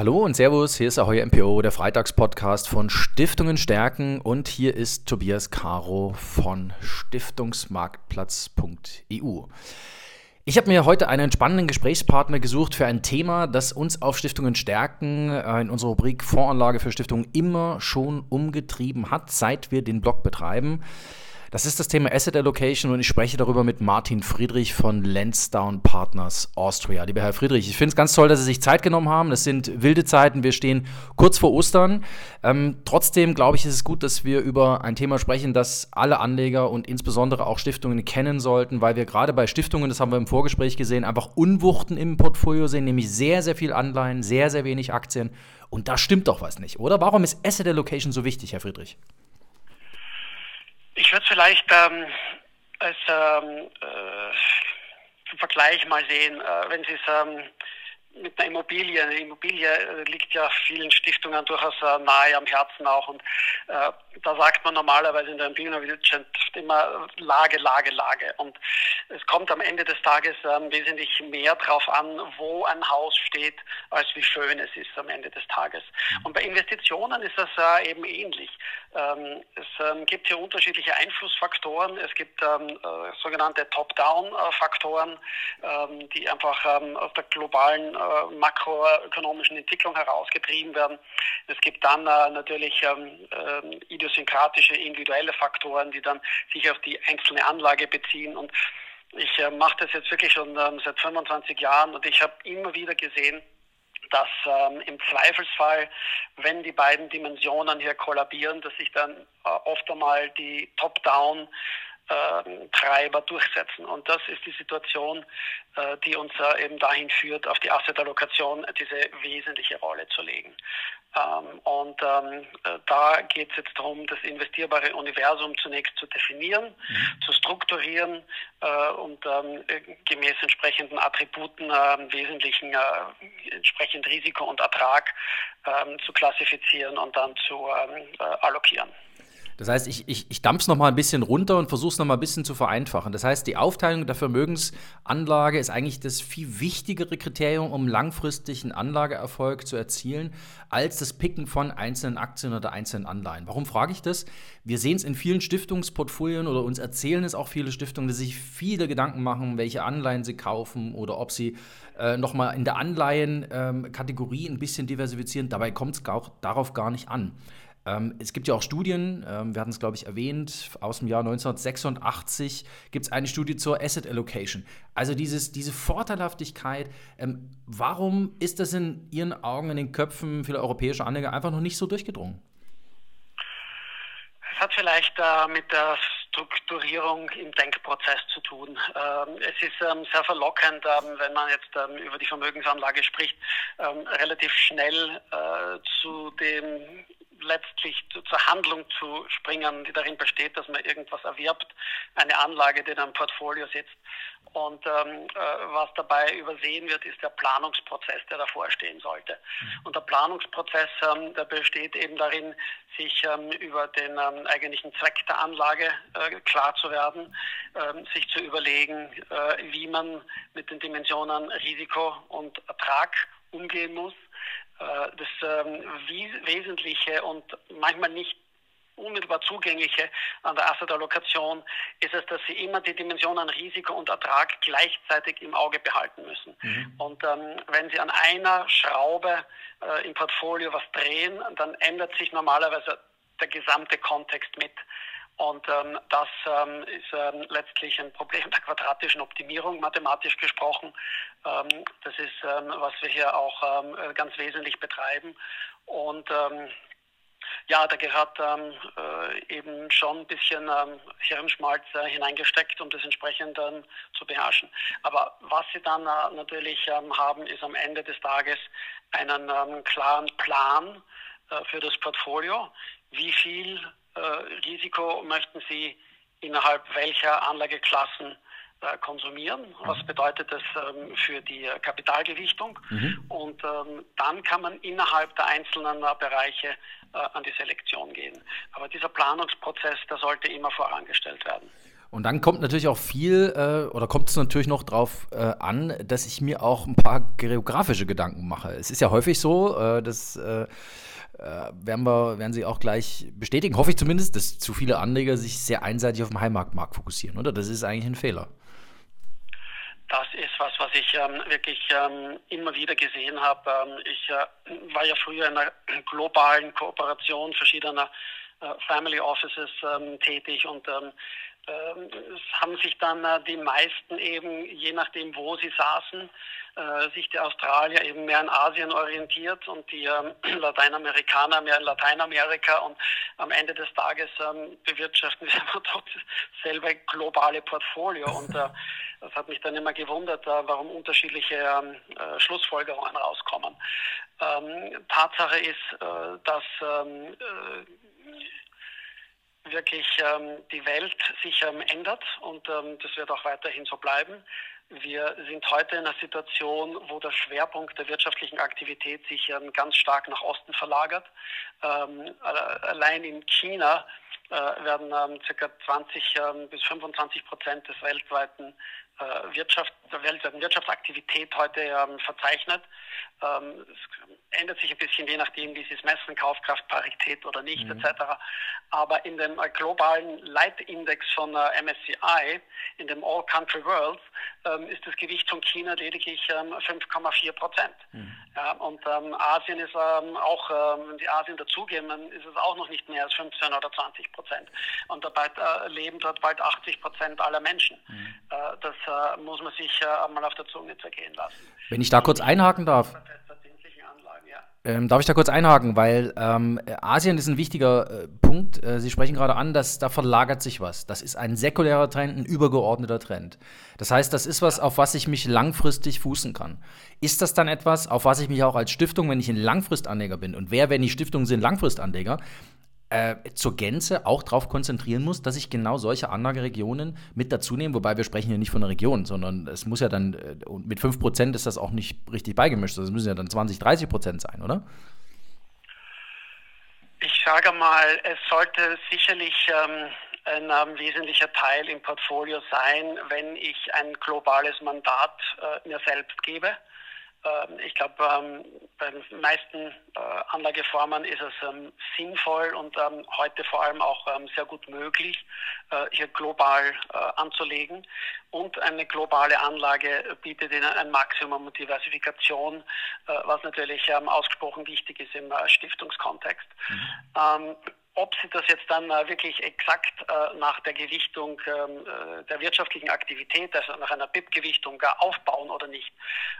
Hallo und Servus, hier ist Ahoy MPO, der Freitagspodcast von Stiftungen stärken und hier ist Tobias Caro von Stiftungsmarktplatz.eu. Ich habe mir heute einen spannenden Gesprächspartner gesucht für ein Thema, das uns auf Stiftungen stärken äh, in unserer Rubrik Voranlage für Stiftungen immer schon umgetrieben hat, seit wir den Blog betreiben. Das ist das Thema Asset Allocation und ich spreche darüber mit Martin Friedrich von Lansdowne Partners Austria. Lieber Herr Friedrich, ich finde es ganz toll, dass Sie sich Zeit genommen haben. Es sind wilde Zeiten, wir stehen kurz vor Ostern. Ähm, trotzdem glaube ich, ist es gut, dass wir über ein Thema sprechen, das alle Anleger und insbesondere auch Stiftungen kennen sollten, weil wir gerade bei Stiftungen, das haben wir im Vorgespräch gesehen, einfach Unwuchten im Portfolio sehen, nämlich sehr, sehr viel Anleihen, sehr, sehr wenig Aktien. Und da stimmt doch was nicht, oder? Warum ist Asset Allocation so wichtig, Herr Friedrich? Ich würde vielleicht ähm, als ähm, äh, Vergleich mal sehen, äh, wenn Sie es ähm, mit einer Immobilie. Eine Immobilie äh, liegt ja vielen Stiftungen durchaus äh, nahe am Herzen auch. Und äh, da sagt man normalerweise in der Immobilienwirtschaft immer Lage, Lage, Lage. Und es kommt am Ende des Tages ähm, wesentlich mehr darauf an, wo ein Haus steht, als wie schön es ist am Ende des Tages. Mhm. Und bei Investitionen ist das äh, eben ähnlich. Ähm, es ähm, gibt hier unterschiedliche Einflussfaktoren. Es gibt ähm, äh, sogenannte Top-Down-Faktoren, ähm, die einfach ähm, aus der globalen äh, makroökonomischen Entwicklung herausgetrieben werden. Es gibt dann äh, natürlich ähm, äh, idiosynkratische, individuelle Faktoren, die dann sich auf die einzelne Anlage beziehen. Und ich äh, mache das jetzt wirklich schon ähm, seit 25 Jahren und ich habe immer wieder gesehen, dass ähm, im Zweifelsfall, wenn die beiden Dimensionen hier kollabieren, dass sich dann äh, oft einmal die Top-Down ähm, Treiber durchsetzen. Und das ist die Situation, äh, die uns äh, eben dahin führt, auf die Assetallokation diese wesentliche Rolle zu legen. Ähm, und ähm, äh, da geht es jetzt darum, das investierbare Universum zunächst zu definieren, mhm. zu strukturieren und gemäß entsprechenden Attributen wesentlichen entsprechend Risiko und Ertrag zu klassifizieren und dann zu allokieren. Das heißt, ich, ich, ich dampfe es nochmal ein bisschen runter und versuche es nochmal ein bisschen zu vereinfachen. Das heißt, die Aufteilung der Vermögensanlage ist eigentlich das viel wichtigere Kriterium, um langfristigen Anlageerfolg zu erzielen, als das Picken von einzelnen Aktien oder einzelnen Anleihen. Warum frage ich das? Wir sehen es in vielen Stiftungsportfolien oder uns erzählen es auch viele Stiftungen, dass sich viele Gedanken machen, welche Anleihen sie kaufen oder ob sie äh, nochmal in der Anleihenkategorie ähm, ein bisschen diversifizieren. Dabei kommt es darauf gar nicht an. Ähm, es gibt ja auch Studien, ähm, wir hatten es, glaube ich, erwähnt, aus dem Jahr 1986 gibt es eine Studie zur Asset Allocation. Also dieses, diese Vorteilhaftigkeit, ähm, warum ist das in Ihren Augen, in den Köpfen vieler europäischer Anleger einfach noch nicht so durchgedrungen? Es hat vielleicht äh, mit der Strukturierung im Denkprozess zu tun. Ähm, es ist ähm, sehr verlockend, ähm, wenn man jetzt ähm, über die Vermögensanlage spricht, ähm, relativ schnell äh, zu dem letztlich zur Handlung zu springen, die darin besteht, dass man irgendwas erwirbt, eine Anlage, die in einem Portfolio sitzt. Und ähm, äh, was dabei übersehen wird, ist der Planungsprozess, der davor stehen sollte. Mhm. Und der Planungsprozess, ähm, der besteht eben darin, sich ähm, über den ähm, eigentlichen Zweck der Anlage äh, klar zu werden, ähm, sich zu überlegen, äh, wie man mit den Dimensionen Risiko und Ertrag umgehen muss das ähm, Wesentliche und manchmal nicht unmittelbar zugängliche an der Assetallokation ist es, dass Sie immer die Dimensionen Risiko und Ertrag gleichzeitig im Auge behalten müssen. Mhm. Und ähm, wenn Sie an einer Schraube äh, im Portfolio was drehen, dann ändert sich normalerweise der gesamte Kontext mit. Und ähm, das ähm, ist ähm, letztlich ein Problem der quadratischen Optimierung, mathematisch gesprochen. Ähm, das ist, ähm, was wir hier auch ähm, ganz wesentlich betreiben. Und ja, da gehört äh, eben schon ein bisschen Hirnschmalz äh, hineingesteckt, um das entsprechend zu beherrschen. Aber was Sie dann äh, natürlich haben, ist am Ende des Tages einen klaren Plan äh, für das Portfolio. Wie viel Risiko möchten Sie innerhalb welcher Anlageklassen äh, konsumieren. Was mhm. bedeutet das ähm, für die Kapitalgewichtung? Mhm. Und ähm, dann kann man innerhalb der einzelnen äh, Bereiche äh, an die Selektion gehen. Aber dieser Planungsprozess, der sollte immer vorangestellt werden. Und dann kommt natürlich auch viel, äh, oder kommt es natürlich noch darauf äh, an, dass ich mir auch ein paar geografische Gedanken mache. Es ist ja häufig so, äh, dass äh, äh, werden, wir, werden Sie auch gleich bestätigen, hoffe ich zumindest, dass zu viele Anleger sich sehr einseitig auf den Heimatmarkt fokussieren, oder? Das ist eigentlich ein Fehler. Das ist was, was ich ähm, wirklich ähm, immer wieder gesehen habe. Ähm, ich äh, war ja früher in einer globalen Kooperation verschiedener äh, Family Offices ähm, tätig und ähm, es haben sich dann äh, die meisten eben, je nachdem wo sie saßen, äh, sich die Australier eben mehr in Asien orientiert und die ähm, Lateinamerikaner mehr in Lateinamerika und am Ende des Tages ähm, bewirtschaften sie aber doch dasselbe globale Portfolio und äh, das hat mich dann immer gewundert, warum unterschiedliche ähm, Schlussfolgerungen rauskommen. Ähm, Tatsache ist, äh, dass ähm, wirklich die Welt sich ändert und das wird auch weiterhin so bleiben. Wir sind heute in einer Situation, wo der Schwerpunkt der wirtschaftlichen Aktivität sich ähm, ganz stark nach Osten verlagert. Ähm, allein in China äh, werden ähm, ca. 20 bis 25 Prozent des weltweiten Wirtschaft, der weltweiten Wirtschaftsaktivität heute verzeichnet. es ändert sich ein bisschen je nachdem, wie Sie es messen, Kaufkraft, Parität oder nicht mhm. etc. Aber in dem äh, globalen Leitindex von MSCI, in dem All Country World, ähm, ist das Gewicht von China lediglich ähm, 5,4 Prozent. Mhm. Ja, und ähm, Asien ist ähm, auch, ähm, wenn die Asien dazugeben, ist es auch noch nicht mehr als 15 oder 20 Prozent. Und dabei äh, leben dort bald 80 Prozent aller Menschen. Mhm. Äh, das äh, muss man sich äh, mal auf der Zunge zergehen lassen. Wenn ich da kurz einhaken darf. Ähm, darf ich da kurz einhaken, weil ähm, Asien ist ein wichtiger äh, Punkt. Äh, Sie sprechen gerade an, dass da verlagert sich was. Das ist ein säkulärer Trend, ein übergeordneter Trend. Das heißt, das ist was, auf was ich mich langfristig fußen kann. Ist das dann etwas, auf was ich mich auch als Stiftung, wenn ich ein Langfristanleger bin, und wer, wenn die Stiftungen sind, Langfristanleger, äh, zur Gänze auch darauf konzentrieren muss, dass ich genau solche Anlageregionen mit dazu nehme, wobei wir sprechen ja nicht von einer Region, sondern es muss ja dann, äh, mit 5% ist das auch nicht richtig beigemischt, das müssen ja dann 20, 30% sein, oder? Ich sage mal, es sollte sicherlich ähm, ein ähm, wesentlicher Teil im Portfolio sein, wenn ich ein globales Mandat äh, mir selbst gebe. Ähm, ich glaube, ähm, bei den meisten äh, Anlageformen ist es ähm, sinnvoll und heute vor allem auch sehr gut möglich, äh, hier global äh, anzulegen. Und eine globale Anlage bietet Ihnen ein Maximum Diversifikation, was natürlich ausgesprochen wichtig ist im Stiftungskontext. Mhm ob sie das jetzt dann äh, wirklich exakt äh, nach der Gewichtung ähm, äh, der wirtschaftlichen Aktivität, also nach einer BIP-Gewichtung gar aufbauen oder nicht,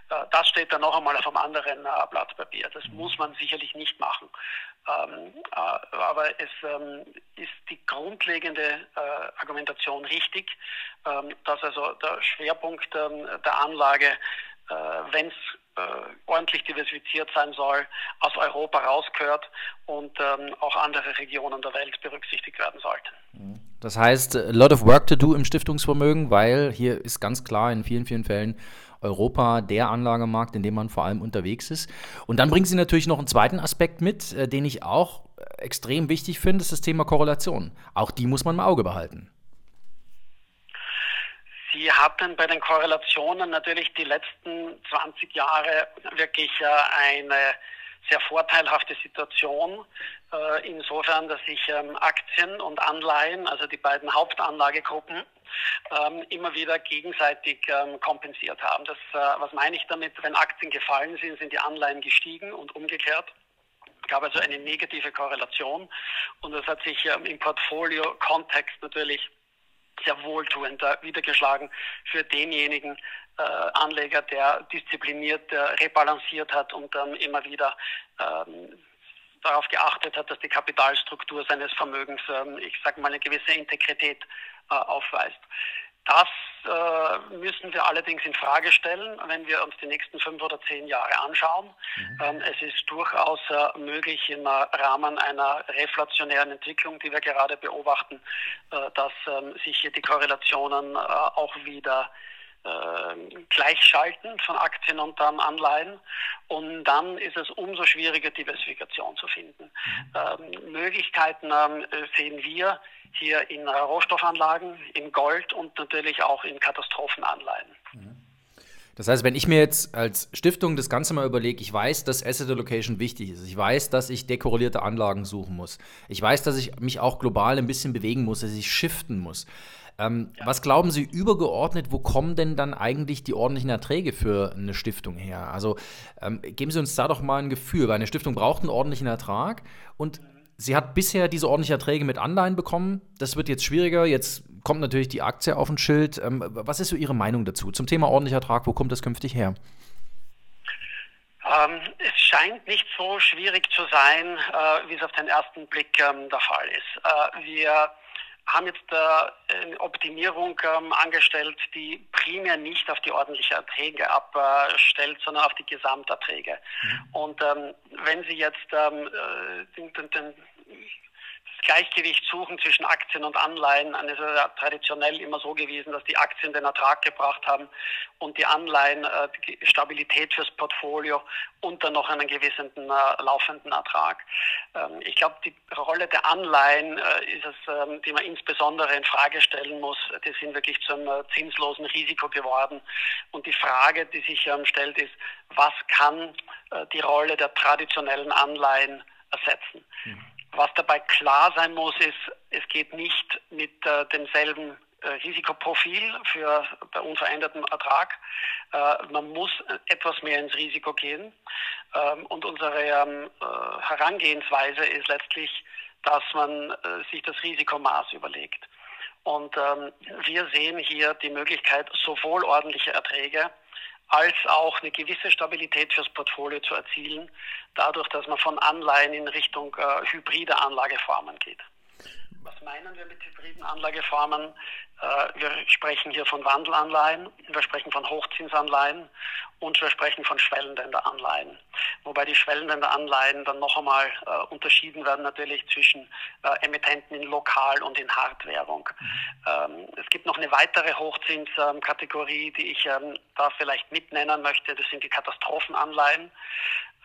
das steht dann noch einmal auf einem anderen Blatt Papier. Das mhm. muss man sicherlich nicht machen. Ähm, äh, aber es ähm, ist die grundlegende Argumentation richtig, dass also der Schwerpunkt der Anlage, wenn es ordentlich diversifiziert sein soll, aus Europa rausgehört und ähm, auch andere Regionen der Welt berücksichtigt werden sollten. Das heißt, a lot of work to do im Stiftungsvermögen, weil hier ist ganz klar in vielen, vielen Fällen Europa der Anlagemarkt, in dem man vor allem unterwegs ist. Und dann bringen Sie natürlich noch einen zweiten Aspekt mit, äh, den ich auch extrem wichtig finde, ist das Thema Korrelation. Auch die muss man im Auge behalten. Sie hatten bei den Korrelationen natürlich die letzten 20 Jahre wirklich äh, eine sehr vorteilhafte Situation, äh, insofern, dass sich ähm, Aktien und Anleihen, also die beiden Hauptanlagegruppen, ähm, immer wieder gegenseitig ähm, kompensiert haben. Das, äh, was meine ich damit? Wenn Aktien gefallen sind, sind die Anleihen gestiegen und umgekehrt gab also eine negative Korrelation und das hat sich im Portfolio-Kontext natürlich sehr wohltuend wiedergeschlagen für denjenigen äh, Anleger, der diszipliniert, der rebalanciert hat und dann immer wieder ähm, darauf geachtet hat, dass die Kapitalstruktur seines Vermögens, ähm, ich sage mal, eine gewisse Integrität äh, aufweist. Das äh, müssen wir allerdings in Frage stellen, wenn wir uns die nächsten fünf oder zehn Jahre anschauen. Mhm. Ähm, es ist durchaus äh, möglich im Rahmen einer reflationären Entwicklung, die wir gerade beobachten, äh, dass ähm, sich hier die Korrelationen äh, auch wieder äh, Gleichschalten von Aktien und ähm, Anleihen. Und dann ist es umso schwieriger, Diversifikation zu finden. Mhm. Ähm, Möglichkeiten ähm, sehen wir hier in Rohstoffanlagen, in Gold und natürlich auch in Katastrophenanleihen. Mhm. Das heißt, wenn ich mir jetzt als Stiftung das Ganze mal überlege, ich weiß, dass Asset Allocation wichtig ist. Ich weiß, dass ich dekorrelierte Anlagen suchen muss. Ich weiß, dass ich mich auch global ein bisschen bewegen muss, dass ich shiften muss. Ähm, ja. Was glauben Sie übergeordnet, wo kommen denn dann eigentlich die ordentlichen Erträge für eine Stiftung her? Also ähm, geben Sie uns da doch mal ein Gefühl, weil eine Stiftung braucht einen ordentlichen Ertrag und sie hat bisher diese ordentlichen Erträge mit Anleihen bekommen. Das wird jetzt schwieriger. Jetzt kommt natürlich die Aktie auf ein Schild. Ähm, was ist so Ihre Meinung dazu zum Thema ordentlicher Ertrag? Wo kommt das künftig her? Ähm, es scheint nicht so schwierig zu sein, äh, wie es auf den ersten Blick ähm, der Fall ist. Äh, wir haben jetzt äh, eine Optimierung ähm, angestellt, die primär nicht auf die ordentlichen Erträge abstellt, sondern auf die Gesamterträge. Mhm. Und ähm, wenn Sie jetzt ähm, äh, den, den, Gleichgewicht suchen zwischen Aktien und Anleihen. Es ist ja traditionell immer so gewesen, dass die Aktien den Ertrag gebracht haben und die Anleihen äh, Stabilität fürs Portfolio und dann noch einen gewissen äh, laufenden Ertrag. Ähm, ich glaube, die Rolle der Anleihen äh, ist es, ähm, die man insbesondere in Frage stellen muss. Die sind wirklich zu einem äh, zinslosen Risiko geworden. Und die Frage, die sich ähm, stellt, ist, was kann äh, die Rolle der traditionellen Anleihen ersetzen? Mhm. Was dabei klar sein muss, ist, es geht nicht mit äh, demselben äh, Risikoprofil für bei unverändertem Ertrag. Äh, man muss etwas mehr ins Risiko gehen. Ähm, und unsere ähm, äh, Herangehensweise ist letztlich, dass man äh, sich das Risikomaß überlegt. Und ähm, wir sehen hier die Möglichkeit, sowohl ordentliche Erträge als auch eine gewisse Stabilität fürs Portfolio zu erzielen, dadurch, dass man von Anleihen in Richtung äh, hybride Anlageformen geht. Was meinen wir mit hybriden Anlageformen? Äh, wir sprechen hier von Wandelanleihen, wir sprechen von Hochzinsanleihen und wir sprechen von Schwellenländeranleihen. Wobei die Schwellenländeranleihen dann noch einmal äh, unterschieden werden natürlich zwischen äh, Emittenten in Lokal- und in Hardwährung. Mhm. Ähm, es gibt noch eine weitere Hochzinskategorie, die ich ähm, da vielleicht mitnennen möchte. Das sind die Katastrophenanleihen.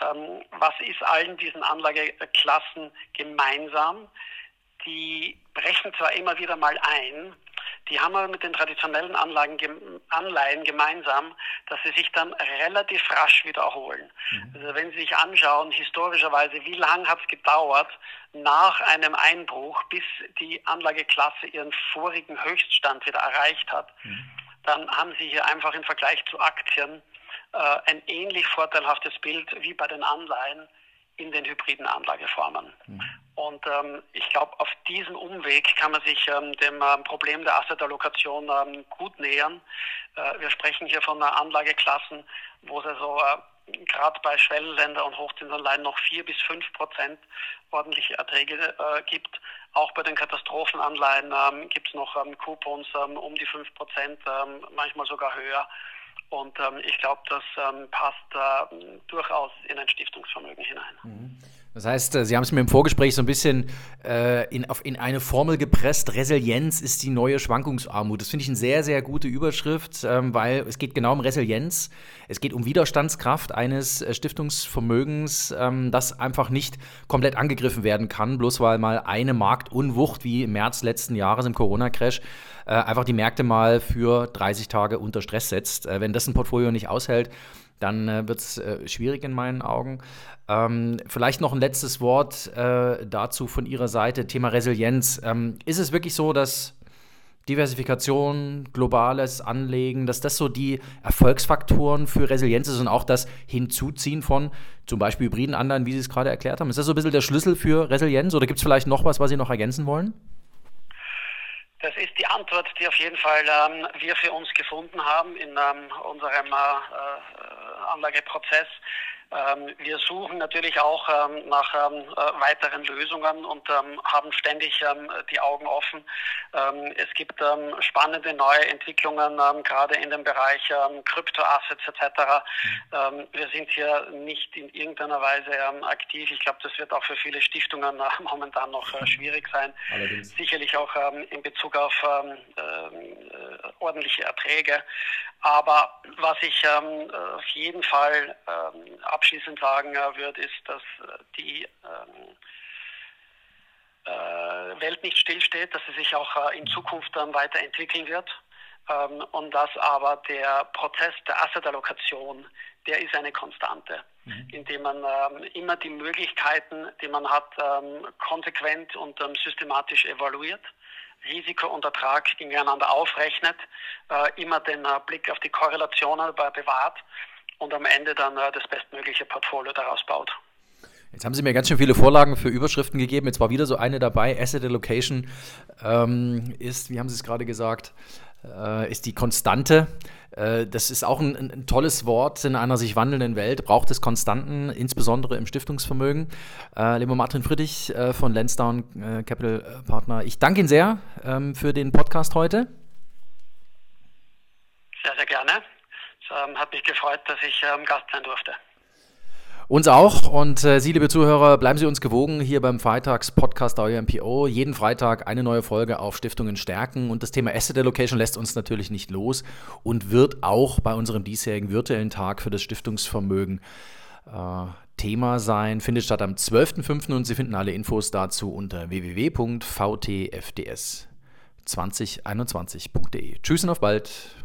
Ähm, was ist allen diesen Anlageklassen gemeinsam? Die brechen zwar immer wieder mal ein, die haben aber mit den traditionellen Anlagen, Anleihen gemeinsam, dass sie sich dann relativ rasch wiederholen. Mhm. Also wenn Sie sich anschauen, historischerweise, wie lange hat es gedauert nach einem Einbruch, bis die Anlageklasse ihren vorigen Höchststand wieder erreicht hat, mhm. dann haben Sie hier einfach im Vergleich zu Aktien äh, ein ähnlich vorteilhaftes Bild wie bei den Anleihen in den hybriden Anlageformen. Mhm. Und ähm, ich glaube, auf diesem Umweg kann man sich ähm, dem ähm, Problem der Assetallokation ähm, gut nähern. Äh, wir sprechen hier von Anlageklassen, wo es also äh, gerade bei Schwellenländer und Hochzinsanleihen noch vier bis fünf Prozent ordentliche Erträge äh, gibt. Auch bei den Katastrophenanleihen ähm, gibt es noch ähm, Coupons um die fünf Prozent, manchmal sogar höher. Und ähm, ich glaube, das ähm, passt äh, durchaus in ein Stiftungsvermögen hinein. Mhm. Das heißt, äh, Sie haben es mir im Vorgespräch so ein bisschen äh, in, auf, in eine Formel gepresst. Resilienz ist die neue Schwankungsarmut. Das finde ich eine sehr, sehr gute Überschrift, ähm, weil es geht genau um Resilienz. Es geht um Widerstandskraft eines äh, Stiftungsvermögens, ähm, das einfach nicht komplett angegriffen werden kann, bloß weil mal eine Marktunwucht wie im März letzten Jahres im Corona-Crash äh, einfach die Märkte mal für 30 Tage unter Stress setzt. Äh, wenn das ein Portfolio nicht aushält, dann äh, wird es äh, schwierig in meinen Augen. Ähm, vielleicht noch ein letztes Wort äh, dazu von Ihrer Seite, Thema Resilienz. Ähm, ist es wirklich so, dass Diversifikation, globales Anlegen, dass das so die Erfolgsfaktoren für Resilienz ist und auch das Hinzuziehen von zum Beispiel hybriden Anleihen, wie Sie es gerade erklärt haben? Ist das so ein bisschen der Schlüssel für Resilienz oder gibt es vielleicht noch was, was Sie noch ergänzen wollen? Das ist die Antwort, die auf jeden Fall ähm, wir für uns gefunden haben in ähm, unserem äh, Anlageprozess. Ähm, wir suchen natürlich auch ähm, nach ähm, äh, weiteren Lösungen und haben ständig die Augen offen. Es gibt spannende neue Entwicklungen, gerade in dem Bereich Kryptoassets etc. Wir sind hier nicht in irgendeiner Weise aktiv. Ich glaube, das wird auch für viele Stiftungen momentan noch äh, schwierig sein. Allerdings. Sicherlich auch in Bezug auf äh, ordentliche Erträge. Aber was ich ähm, auf jeden Fall ähm, abschließend sagen äh, würde, ist, dass äh, die ähm, äh, Welt nicht stillsteht, dass sie sich auch äh, in Zukunft dann weiterentwickeln wird. Ähm, und dass aber der Prozess der Assetallokation, der ist eine Konstante, mhm. indem man ähm, immer die Möglichkeiten, die man hat, ähm, konsequent und systematisch evaluiert Risiko und Ertrag gegeneinander aufrechnet, äh, immer den äh, Blick auf die Korrelationen bewahrt und am Ende dann äh, das bestmögliche Portfolio daraus baut. Jetzt haben Sie mir ganz schön viele Vorlagen für Überschriften gegeben. Jetzt war wieder so eine dabei. Asset Allocation ähm, ist, wie haben Sie es gerade gesagt, äh, ist die Konstante. Äh, das ist auch ein, ein, tolles Wort in einer sich wandelnden Welt, braucht es Konstanten, insbesondere im Stiftungsvermögen. Äh, lieber Martin Friedrich äh, von Lansdowne äh, Capital Partner, ich danke Ihnen sehr ähm, für den Podcast heute. Sehr, sehr gerne. Es ähm, hat mich gefreut, dass ich ähm, Gast sein durfte. Uns auch. Und äh, Sie, liebe Zuhörer, bleiben Sie uns gewogen hier beim Freitags-Podcast der MPO. Jeden Freitag eine neue Folge auf Stiftungen stärken. Und das Thema Asset Allocation lässt uns natürlich nicht los und wird auch bei unserem diesjährigen virtuellen Tag für das Stiftungsvermögen äh, Thema sein. Findet statt am 12.05. und Sie finden alle Infos dazu unter www.vtfds2021.de. Tschüss und auf bald.